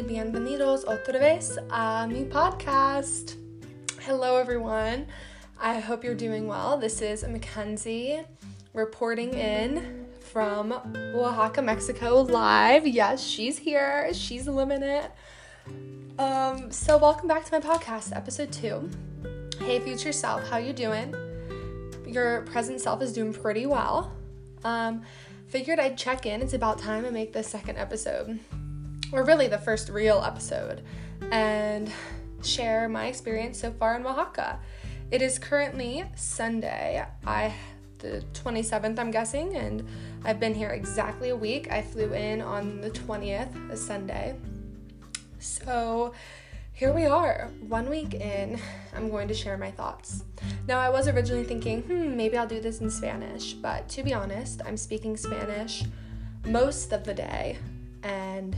bienvenidos otra vez a mi podcast. Hello, everyone. I hope you're doing well. This is Mackenzie reporting in from Oaxaca, Mexico, live. Yes, she's here. She's living it. Um, so welcome back to my podcast, episode two. Hey, future self, how you doing? Your present self is doing pretty well. Um, figured I'd check in. It's about time I make the second episode, or really the first real episode, and share my experience so far in Oaxaca. It is currently Sunday. I the 27th, I'm guessing, and I've been here exactly a week. I flew in on the 20th, a Sunday. So here we are, one week in. I'm going to share my thoughts. Now, I was originally thinking, hmm, maybe I'll do this in Spanish, but to be honest, I'm speaking Spanish most of the day, and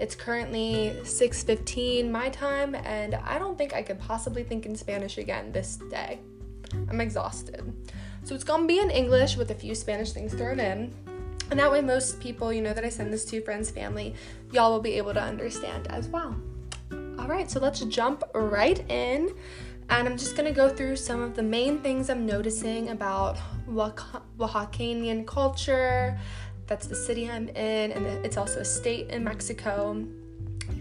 it's currently 6:15 my time, and I don't think I could possibly think in Spanish again this day. I'm exhausted. So it's gonna be in English with a few Spanish things thrown in. And that way, most people, you know, that I send this to, friends, family, y'all will be able to understand as well. All right, so let's jump right in. And I'm just gonna go through some of the main things I'm noticing about Oaxacan culture. That's the city I'm in, and it's also a state in Mexico.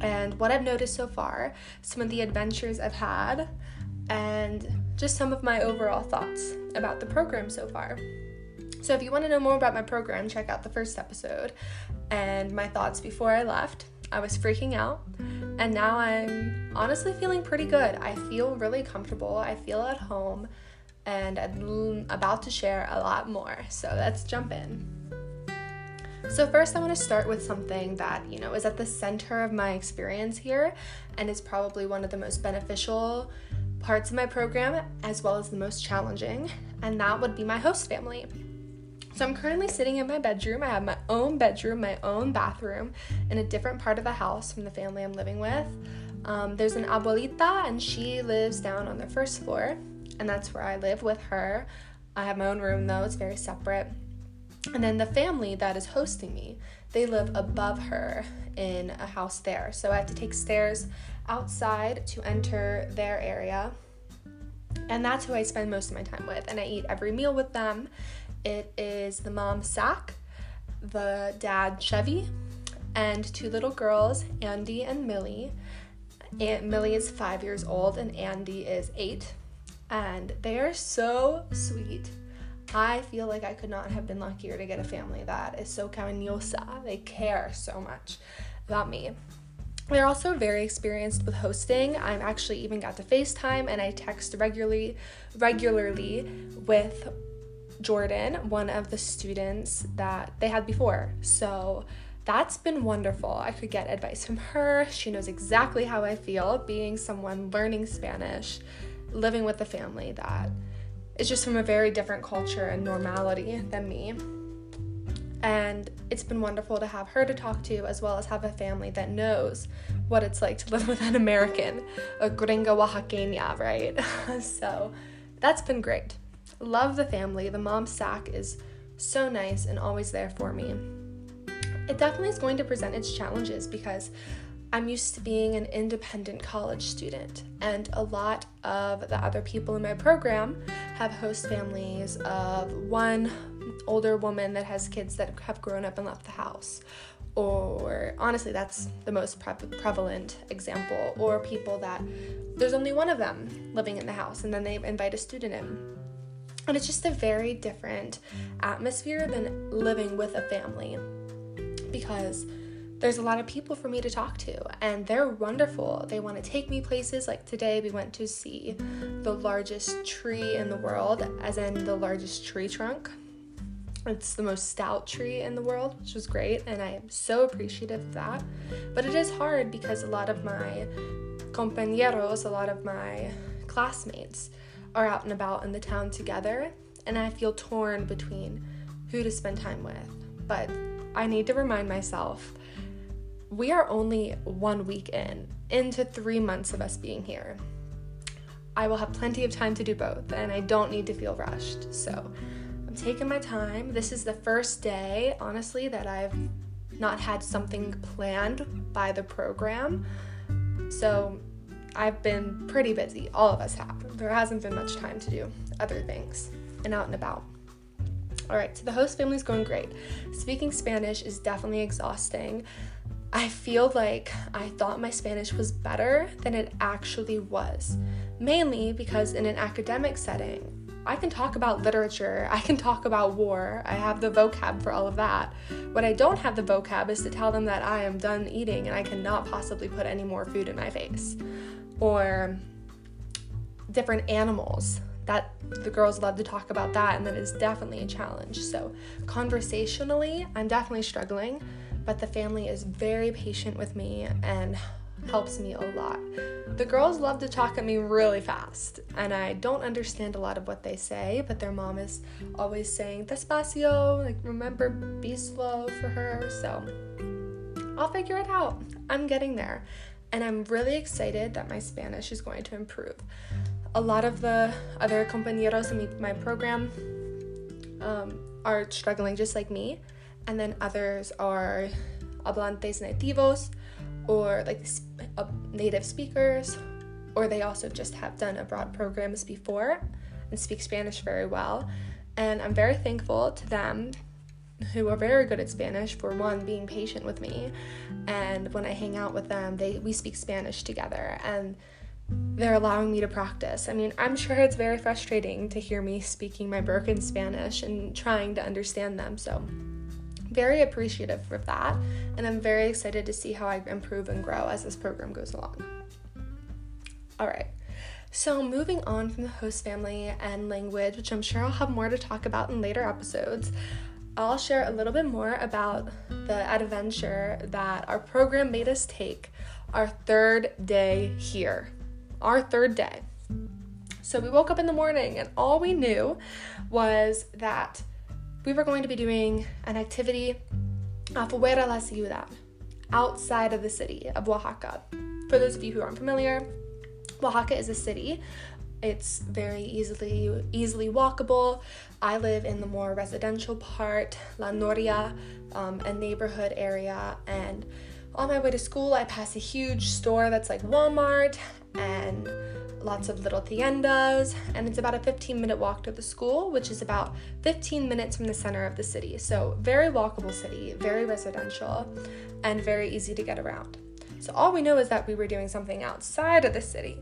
And what I've noticed so far, some of the adventures I've had, and just some of my overall thoughts about the program so far. So, if you want to know more about my program, check out the first episode and my thoughts before I left. I was freaking out, and now I'm honestly feeling pretty good. I feel really comfortable, I feel at home, and I'm about to share a lot more. So let's jump in. So, first, I want to start with something that, you know, is at the center of my experience here and is probably one of the most beneficial parts of my program, as well as the most challenging, and that would be my host family. So I'm currently sitting in my bedroom. I have my own bedroom, my own bathroom in a different part of the house from the family I'm living with. Um, there's an abuelita, and she lives down on the first floor, and that's where I live with her. I have my own room though, it's very separate. And then the family that is hosting me, they live above her in a house there. So I have to take stairs outside to enter their area. And that's who I spend most of my time with. And I eat every meal with them. It is the mom, Sack, the dad, Chevy, and two little girls, Andy and Millie. Aunt Millie is five years old and Andy is eight. And they are so sweet. I feel like I could not have been luckier to get a family that is so cariñosa. They care so much about me. They're also very experienced with hosting. I'm actually even got to FaceTime and I text regularly regularly with Jordan, one of the students that they had before. So that's been wonderful. I could get advice from her. She knows exactly how I feel being someone learning Spanish, living with a family that is just from a very different culture and normality than me. And it's been wonderful to have her to talk to, as well as have a family that knows what it's like to live with an American, a gringa Oaxaqueña, right? so that's been great. Love the family. The mom sack is so nice and always there for me. It definitely is going to present its challenges because I'm used to being an independent college student, and a lot of the other people in my program have host families of one older woman that has kids that have grown up and left the house. Or honestly, that's the most pre- prevalent example. Or people that there's only one of them living in the house and then they invite a student in. And it's just a very different atmosphere than living with a family because there's a lot of people for me to talk to and they're wonderful. They want to take me places like today we went to see the largest tree in the world, as in the largest tree trunk. It's the most stout tree in the world, which was great, and I am so appreciative of that. But it is hard because a lot of my compañeros, a lot of my classmates, are out and about in the town together, and I feel torn between who to spend time with. But I need to remind myself we are only one week in, into three months of us being here. I will have plenty of time to do both, and I don't need to feel rushed. So I'm taking my time. This is the first day, honestly, that I've not had something planned by the program. So I've been pretty busy. All of us have. There hasn't been much time to do other things and out and about. All right, so the host family is going great. Speaking Spanish is definitely exhausting. I feel like I thought my Spanish was better than it actually was, mainly because in an academic setting, I can talk about literature, I can talk about war, I have the vocab for all of that. What I don't have the vocab is to tell them that I am done eating and I cannot possibly put any more food in my face. Or different animals that the girls love to talk about that and that is definitely a challenge. So, conversationally, I'm definitely struggling, but the family is very patient with me and helps me a lot. The girls love to talk at me really fast, and I don't understand a lot of what they say, but their mom is always saying despacio, like remember be slow for her. So, I'll figure it out. I'm getting there. And I'm really excited that my Spanish is going to improve a lot of the other compañeros in my program um, are struggling just like me, and then others are hablantes nativos or like uh, native speakers, or they also just have done abroad programs before and speak Spanish very well. And I'm very thankful to them who are very good at Spanish for one being patient with me and when I hang out with them they we speak Spanish together and they're allowing me to practice. I mean, I'm sure it's very frustrating to hear me speaking my broken Spanish and trying to understand them. So, very appreciative of that. And I'm very excited to see how I improve and grow as this program goes along. All right. So, moving on from the host family and language, which I'm sure I'll have more to talk about in later episodes, I'll share a little bit more about the adventure that our program made us take our third day here our third day. So we woke up in the morning and all we knew was that we were going to be doing an activity afuera la ciudad, outside of the city of Oaxaca. For those of you who aren't familiar, Oaxaca is a city. It's very easily easily walkable. I live in the more residential part, La Noria, um, a neighborhood area, and on my way to school, I pass a huge store that's like Walmart and lots of little tiendas, and it's about a 15 minute walk to the school, which is about 15 minutes from the center of the city. So, very walkable city, very residential, and very easy to get around. So, all we know is that we were doing something outside of the city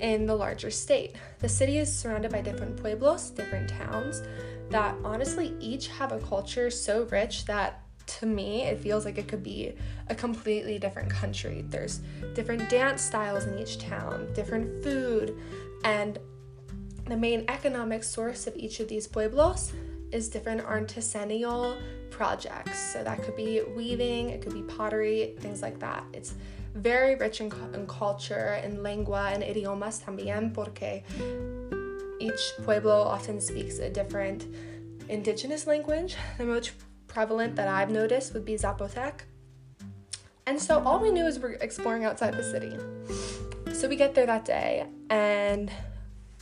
in the larger state. The city is surrounded by different pueblos, different towns that honestly each have a culture so rich that to me, it feels like it could be a completely different country. There's different dance styles in each town, different food, and the main economic source of each of these pueblos is different artisanal projects. So that could be weaving, it could be pottery, things like that. It's very rich in, in culture, in lengua, and idiomas también, porque each pueblo often speaks a different indigenous language. The most prevalent that I've noticed would be Zapotec. And so all we knew is we're exploring outside the city. So we get there that day and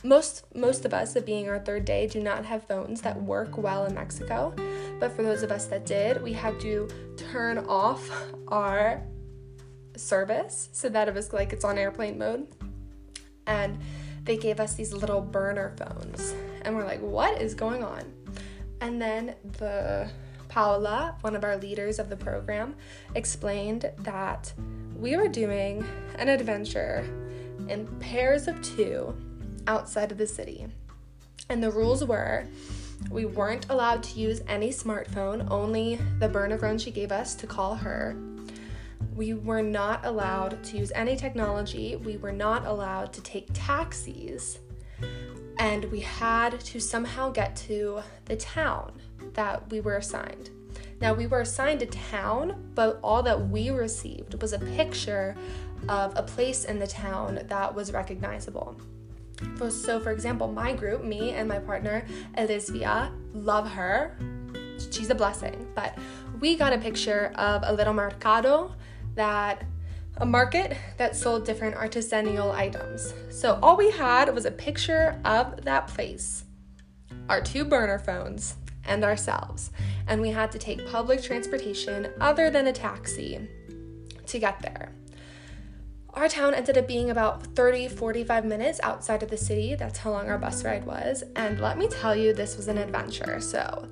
most most of us, it being our third day, do not have phones that work well in Mexico. But for those of us that did, we had to turn off our service so that it was like it's on airplane mode. And they gave us these little burner phones. And we're like, what is going on? And then the Paula, one of our leaders of the program, explained that we were doing an adventure in pairs of two outside of the city. And the rules were we weren't allowed to use any smartphone, only the burner phone she gave us to call her. We were not allowed to use any technology. We were not allowed to take taxis. And we had to somehow get to the town that we were assigned. Now, we were assigned a town, but all that we received was a picture of a place in the town that was recognizable. So, for example, my group, me and my partner, Elizabeth, love her. She's a blessing. But we got a picture of a little mercado that a market that sold different artisanal items. So all we had was a picture of that place, our two burner phones, and ourselves. and we had to take public transportation other than a taxi to get there. Our town ended up being about 30 45 minutes outside of the city. That's how long our bus ride was. And let me tell you, this was an adventure. So,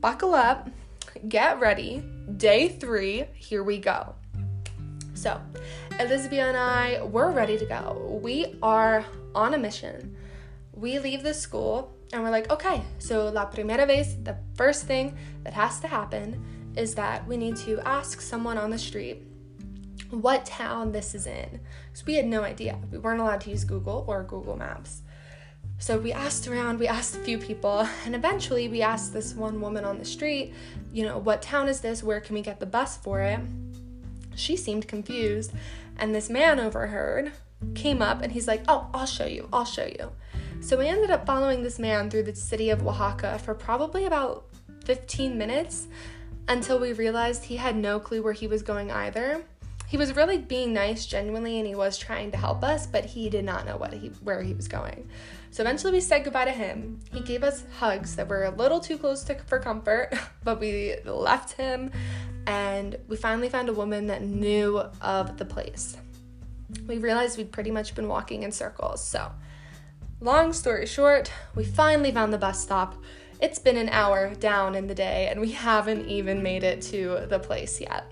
buckle up, get ready. Day three, here we go. So, Elizabeth and I, we're ready to go. We are on a mission. We leave the school and we're like, okay, so la primera vez, the first thing that has to happen is that we need to ask someone on the street what town this is in. So we had no idea. We weren't allowed to use Google or Google Maps. So we asked around, we asked a few people, and eventually we asked this one woman on the street, you know, what town is this? Where can we get the bus for it? She seemed confused, and this man overheard came up and he's like, Oh, I'll show you, I'll show you. So we ended up following this man through the city of Oaxaca for probably about 15 minutes until we realized he had no clue where he was going either. He was really being nice genuinely and he was trying to help us but he did not know what he where he was going. So eventually we said goodbye to him. He gave us hugs that were a little too close to, for comfort but we left him and we finally found a woman that knew of the place. We realized we'd pretty much been walking in circles so long story short we finally found the bus stop it's been an hour down in the day and we haven't even made it to the place yet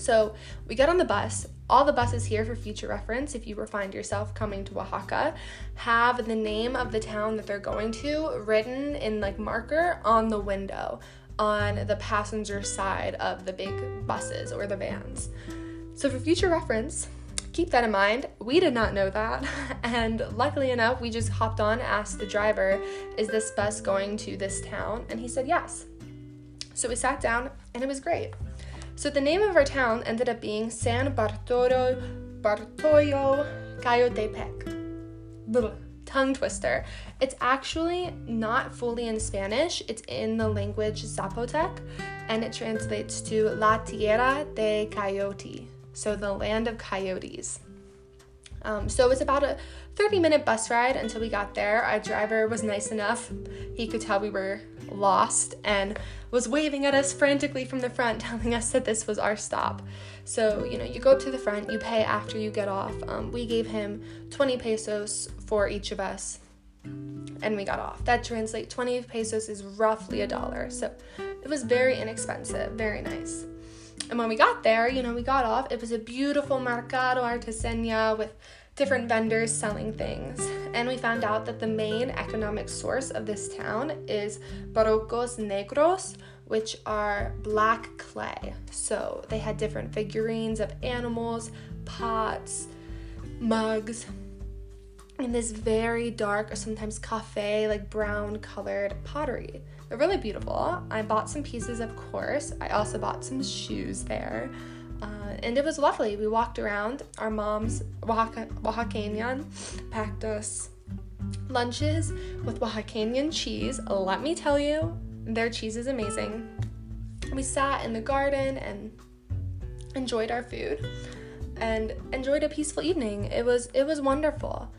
so we get on the bus. All the buses here, for future reference, if you find yourself coming to Oaxaca, have the name of the town that they're going to written in like marker on the window on the passenger side of the big buses or the vans. So, for future reference, keep that in mind. We did not know that. And luckily enough, we just hopped on, asked the driver, Is this bus going to this town? And he said yes. So we sat down, and it was great. So the name of our town ended up being San Bartolo Bartollo Coyotepec. Little tongue twister. It's actually not fully in Spanish. It's in the language Zapotec, and it translates to La Tierra de Coyote, so the land of coyotes. Um, so it was about a 30 minute bus ride until we got there. Our driver was nice enough. He could tell we were lost and was waving at us frantically from the front, telling us that this was our stop. So, you know, you go up to the front, you pay after you get off. Um, we gave him 20 pesos for each of us, and we got off. That translates 20 pesos is roughly a dollar. So it was very inexpensive, very nice. And when we got there, you know, we got off. It was a beautiful mercado artesania with different vendors selling things. And we found out that the main economic source of this town is barrocos negros, which are black clay. So they had different figurines of animals, pots, mugs, in this very dark or sometimes cafe, like brown colored pottery. They're really beautiful. I bought some pieces, of course. I also bought some shoes there. Uh, and it was lovely. We walked around. Our moms, Oaxaca, Oaxacan, packed us lunches with Oaxacan cheese. Let me tell you, their cheese is amazing. We sat in the garden and enjoyed our food and enjoyed a peaceful evening. It was it was wonderful.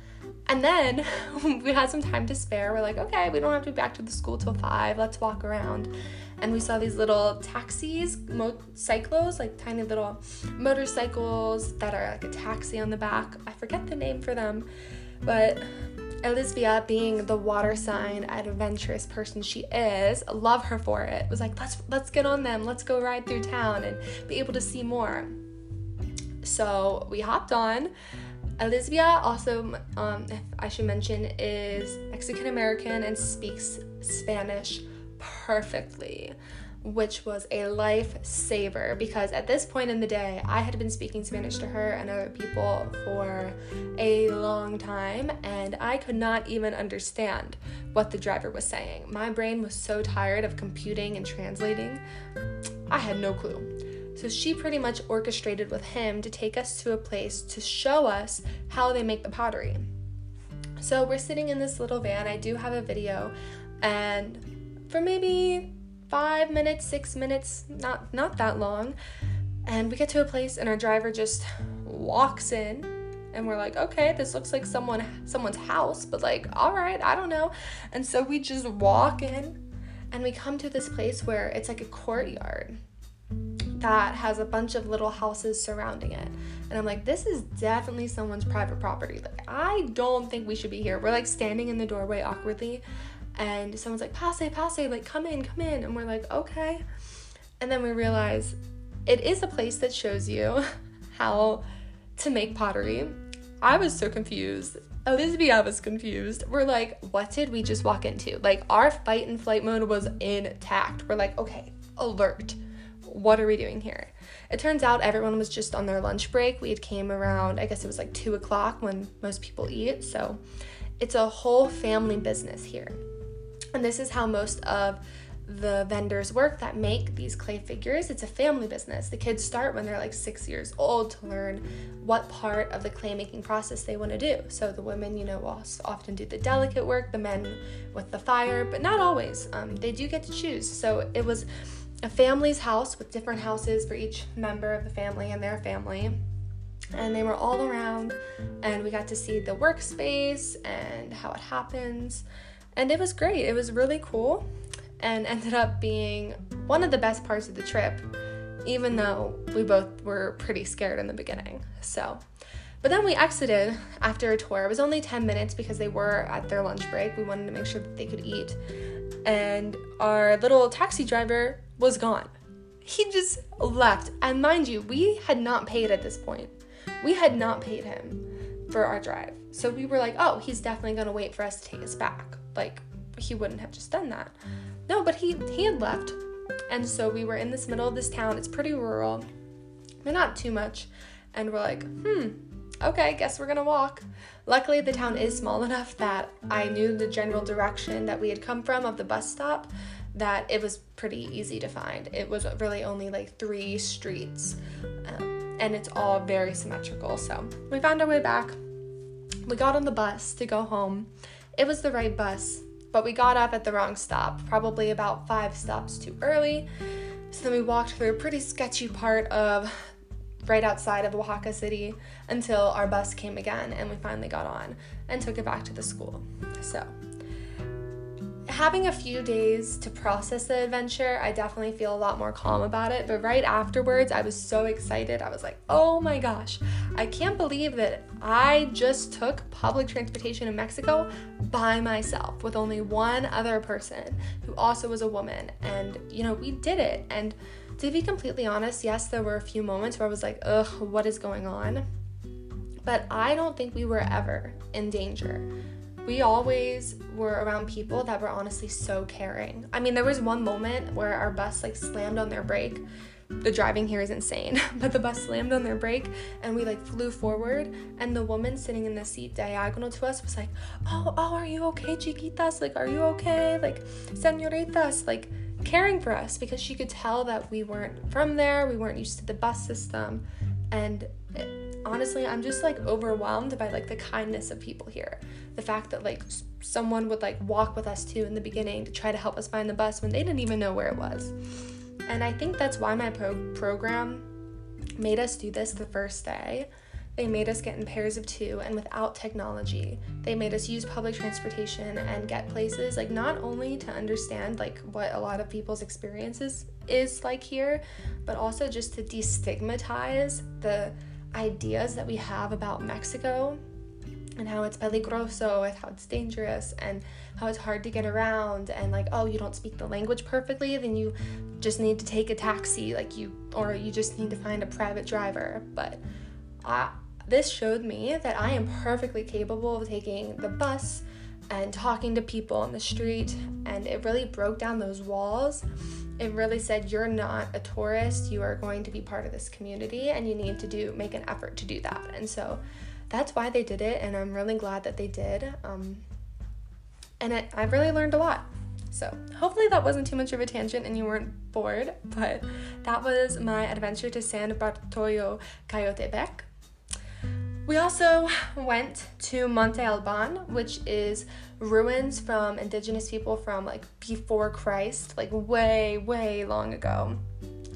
And then we had some time to spare. We're like, okay, we don't have to be back to the school till five. Let's walk around and we saw these little taxis, motorcyclos, like tiny little motorcycles that are like a taxi on the back. I forget the name for them, but Elizabeth, being the water sign adventurous person she is, love her for it. Was like, let's let's get on them. Let's go ride through town and be able to see more. So we hopped on. Elizabeth also, um, if I should mention, is Mexican American and speaks Spanish perfectly, which was a lifesaver because at this point in the day, I had been speaking Spanish to her and other people for a long time, and I could not even understand what the driver was saying. My brain was so tired of computing and translating, I had no clue. So she pretty much orchestrated with him to take us to a place to show us how they make the pottery. So we're sitting in this little van. I do have a video, and for maybe five minutes, six minutes, not not that long. And we get to a place and our driver just walks in and we're like, okay, this looks like someone someone's house, but like, all right, I don't know. And so we just walk in And we come to this place where it's like a courtyard that has a bunch of little houses surrounding it. And I'm like, this is definitely someone's private property. Like, I don't think we should be here. We're like standing in the doorway awkwardly, and someone's like, passe, passe, like, come in, come in. And we're like, okay. And then we realize it is a place that shows you how to make pottery. I was so confused. Elizabeth, I was confused. We're like, what did we just walk into? Like, our fight and flight mode was intact. We're like, okay, alert. What are we doing here? It turns out everyone was just on their lunch break. We had came around, I guess it was like two o'clock when most people eat. So it's a whole family business here. And this is how most of the vendors work that make these clay figures. It's a family business. The kids start when they're like six years old to learn what part of the clay making process they want to do. So the women, you know, often do the delicate work, the men with the fire, but not always. Um, they do get to choose. So it was a family's house with different houses for each member of the family and their family. And they were all around, and we got to see the workspace and how it happens. And it was great. It was really cool and ended up being one of the best parts of the trip, even though we both were pretty scared in the beginning. So, but then we exited after a tour. It was only 10 minutes because they were at their lunch break. We wanted to make sure that they could eat. And our little taxi driver was gone. He just left. And mind you, we had not paid at this point. We had not paid him for our drive. So we were like, oh, he's definitely going to wait for us to take us back. Like, he wouldn't have just done that. No, but he he had left. And so we were in this middle of this town. It's pretty rural, but not too much. And we're like, hmm, okay, guess we're gonna walk. Luckily, the town is small enough that I knew the general direction that we had come from of the bus stop, that it was pretty easy to find. It was really only like three streets, um, and it's all very symmetrical. So we found our way back. We got on the bus to go home. It was the right bus but we got up at the wrong stop, probably about five stops too early. So then we walked through a pretty sketchy part of right outside of Oaxaca City until our bus came again and we finally got on and took it back to the school. So having a few days to process the adventure, I definitely feel a lot more calm about it. But right afterwards, I was so excited. I was like, oh my gosh, I can't believe that I just took public transportation in Mexico by myself with only one other person who also was a woman. And, you know, we did it. And to be completely honest, yes, there were a few moments where I was like, ugh, what is going on? But I don't think we were ever in danger we always were around people that were honestly so caring. I mean, there was one moment where our bus like slammed on their brake. The driving here is insane, but the bus slammed on their brake and we like flew forward. And the woman sitting in the seat diagonal to us was like, Oh, oh, are you okay, chiquitas? Like, are you okay? Like, senoritas, like caring for us because she could tell that we weren't from there, we weren't used to the bus system. And it, honestly, I'm just like overwhelmed by like the kindness of people here the fact that like someone would like walk with us too in the beginning to try to help us find the bus when they didn't even know where it was. And I think that's why my pro- program made us do this the first day. They made us get in pairs of two and without technology. They made us use public transportation and get places like not only to understand like what a lot of people's experiences is like here, but also just to destigmatize the ideas that we have about Mexico and how it's peligroso and how it's dangerous and how it's hard to get around and like oh you don't speak the language perfectly then you just need to take a taxi like you or you just need to find a private driver. But uh, this showed me that I am perfectly capable of taking the bus and talking to people on the street and it really broke down those walls it really said you're not a tourist you are going to be part of this community and you need to do make an effort to do that and so that's why they did it, and I'm really glad that they did. Um, and it, I've really learned a lot. So, hopefully, that wasn't too much of a tangent and you weren't bored, but that was my adventure to San Bartolomé Coyotepec. We also went to Monte Alban, which is ruins from indigenous people from like before Christ, like way, way long ago.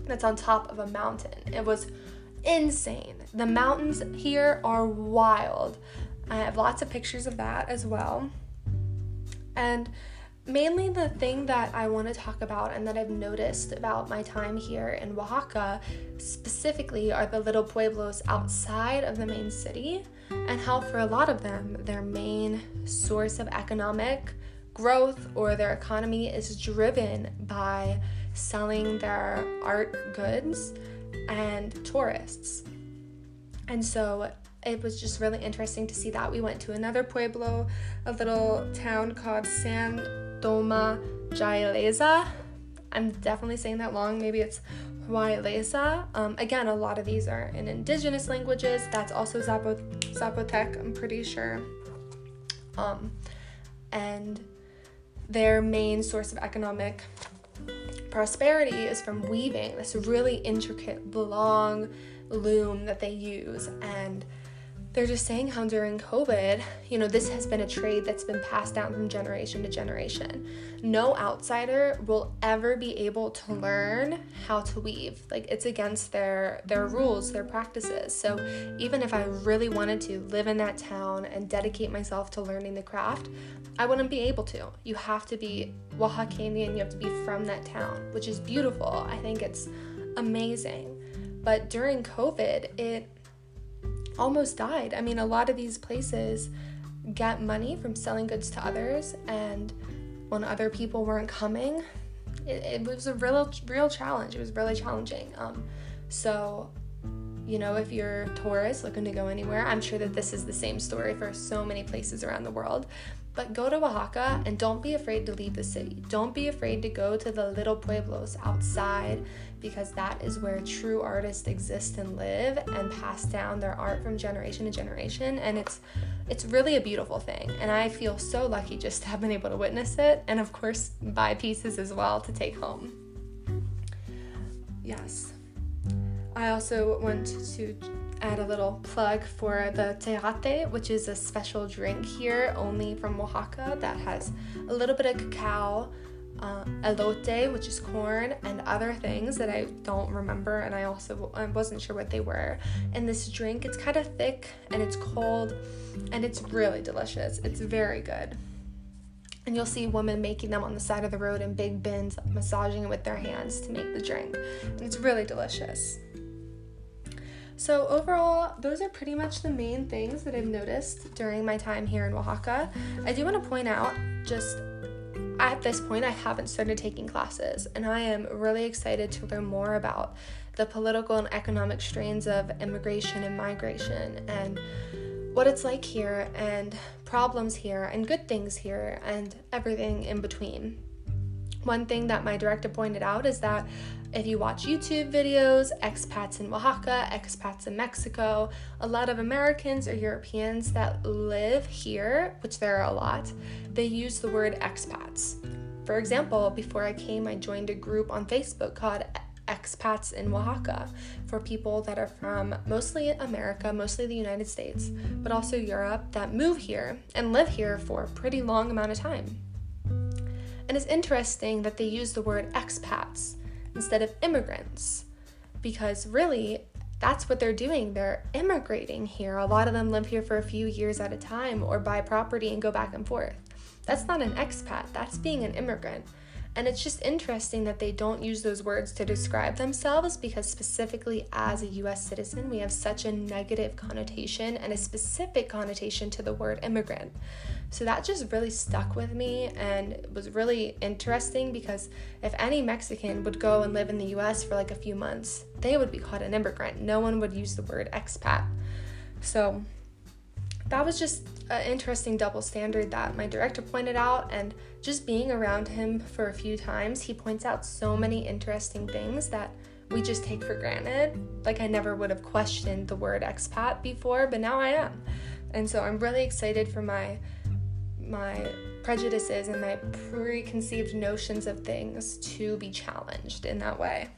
That's on top of a mountain. It was insane. The mountains here are wild. I have lots of pictures of that as well. And mainly the thing that I want to talk about and that I've noticed about my time here in Oaxaca specifically are the little pueblos outside of the main city and how, for a lot of them, their main source of economic growth or their economy is driven by selling their art goods and tourists. And so it was just really interesting to see that. We went to another pueblo, a little town called San Toma Jaileza. I'm definitely saying that wrong. Maybe it's Huayleza. Um, again, a lot of these are in indigenous languages. That's also Zapot- Zapotec, I'm pretty sure. Um, and their main source of economic prosperity is from weaving, this really intricate, long loom that they use. And they're just saying how during COVID, you know, this has been a trade that's been passed down from generation to generation. No outsider will ever be able to learn how to weave. Like it's against their their rules, their practices. So even if I really wanted to live in that town and dedicate myself to learning the craft, I wouldn't be able to. You have to be Oaxacan, you have to be from that town, which is beautiful. I think it's amazing. But during COVID, it almost died. I mean, a lot of these places get money from selling goods to others, and when other people weren't coming, it, it was a real, real challenge. It was really challenging. Um, so, you know, if you're a tourist looking to go anywhere, I'm sure that this is the same story for so many places around the world. But go to Oaxaca and don't be afraid to leave the city. Don't be afraid to go to the little pueblos outside because that is where true artists exist and live and pass down their art from generation to generation and it's it's really a beautiful thing and I feel so lucky just to have been able to witness it and of course buy pieces as well to take home. Yes. I also want to add a little plug for the tejate, which is a special drink here only from Oaxaca that has a little bit of cacao, uh, elote, which is corn, and other things that I don't remember, and I also I wasn't sure what they were. And this drink, it's kind of thick and it's cold, and it's really delicious. It's very good. And you'll see women making them on the side of the road in big bins, massaging it with their hands to make the drink. And it's really delicious. So, overall, those are pretty much the main things that I've noticed during my time here in Oaxaca. I do want to point out just at this point, I haven't started taking classes, and I am really excited to learn more about the political and economic strains of immigration and migration and what it's like here, and problems here, and good things here, and everything in between. One thing that my director pointed out is that if you watch YouTube videos, expats in Oaxaca, expats in Mexico, a lot of Americans or Europeans that live here, which there are a lot, they use the word expats. For example, before I came, I joined a group on Facebook called expats in Oaxaca for people that are from mostly America, mostly the United States, but also Europe that move here and live here for a pretty long amount of time. And it's interesting that they use the word expats instead of immigrants. Because really, that's what they're doing. They're immigrating here. A lot of them live here for a few years at a time or buy property and go back and forth. That's not an expat, that's being an immigrant. And it's just interesting that they don't use those words to describe themselves because, specifically as a US citizen, we have such a negative connotation and a specific connotation to the word immigrant. So that just really stuck with me and was really interesting because if any Mexican would go and live in the US for like a few months, they would be called an immigrant. No one would use the word expat. So that was just an interesting double standard that my director pointed out and just being around him for a few times he points out so many interesting things that we just take for granted. Like i never would have questioned the word expat before but now i am. And so i'm really excited for my my prejudices and my preconceived notions of things to be challenged in that way.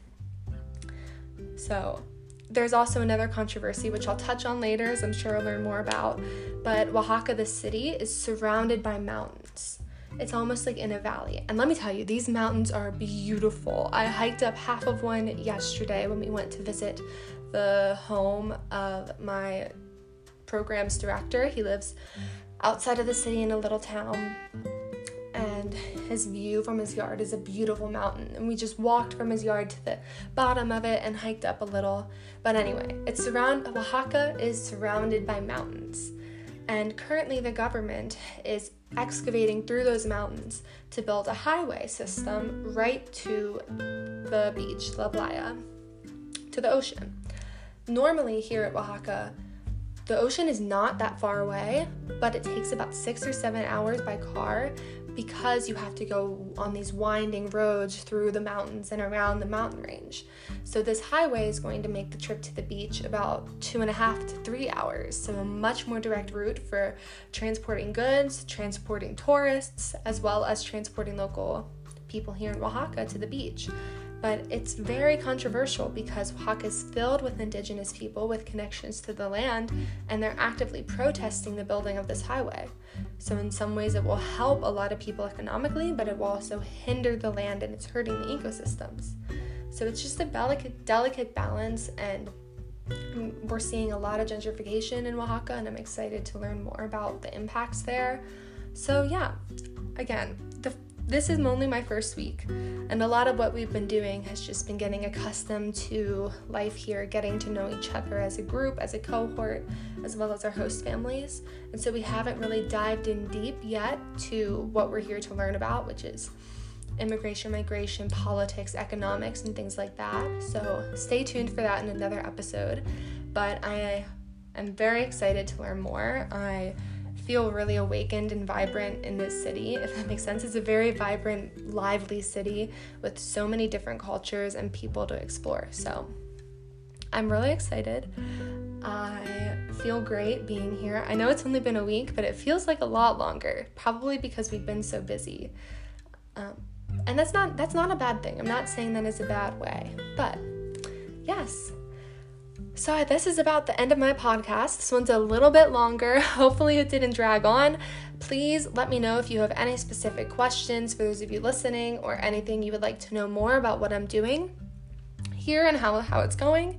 So there's also another controversy, which I'll touch on later, as I'm sure I'll learn more about. But Oaxaca, the city, is surrounded by mountains. It's almost like in a valley. And let me tell you, these mountains are beautiful. I hiked up half of one yesterday when we went to visit the home of my program's director. He lives outside of the city in a little town. His view from his yard is a beautiful mountain. And we just walked from his yard to the bottom of it and hiked up a little. But anyway, it's surround Oaxaca is surrounded by mountains. And currently the government is excavating through those mountains to build a highway system right to the beach, La Playa, to the ocean. Normally here at Oaxaca, the ocean is not that far away, but it takes about six or seven hours by car because you have to go on these winding roads through the mountains and around the mountain range. So, this highway is going to make the trip to the beach about two and a half to three hours. So, a much more direct route for transporting goods, transporting tourists, as well as transporting local people here in Oaxaca to the beach but it's very controversial because Oaxaca is filled with indigenous people with connections to the land, and they're actively protesting the building of this highway. So, in some ways, it will help a lot of people economically, but it will also hinder the land and it's hurting the ecosystems. So, it's just a delicate, delicate balance, and we're seeing a lot of gentrification in Oaxaca, and I'm excited to learn more about the impacts there. So, yeah, again, this is only my first week, and a lot of what we've been doing has just been getting accustomed to life here, getting to know each other as a group, as a cohort, as well as our host families. And so we haven't really dived in deep yet to what we're here to learn about, which is immigration, migration, politics, economics, and things like that. So stay tuned for that in another episode. But I am very excited to learn more. I feel really awakened and vibrant in this city, if that makes sense. It's a very vibrant, lively city with so many different cultures and people to explore. So I'm really excited. I feel great being here. I know it's only been a week, but it feels like a lot longer, probably because we've been so busy. Um, and that's not that's not a bad thing. I'm not saying that is a bad way, but yes, so, this is about the end of my podcast. This one's a little bit longer. Hopefully, it didn't drag on. Please let me know if you have any specific questions for those of you listening or anything you would like to know more about what I'm doing here and how, how it's going.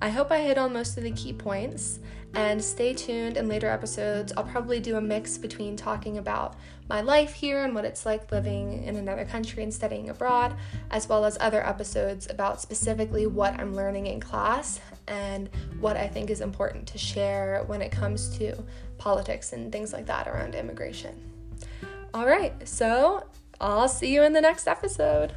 I hope I hit on most of the key points. And stay tuned in later episodes. I'll probably do a mix between talking about my life here and what it's like living in another country and studying abroad, as well as other episodes about specifically what I'm learning in class and what I think is important to share when it comes to politics and things like that around immigration. All right, so I'll see you in the next episode.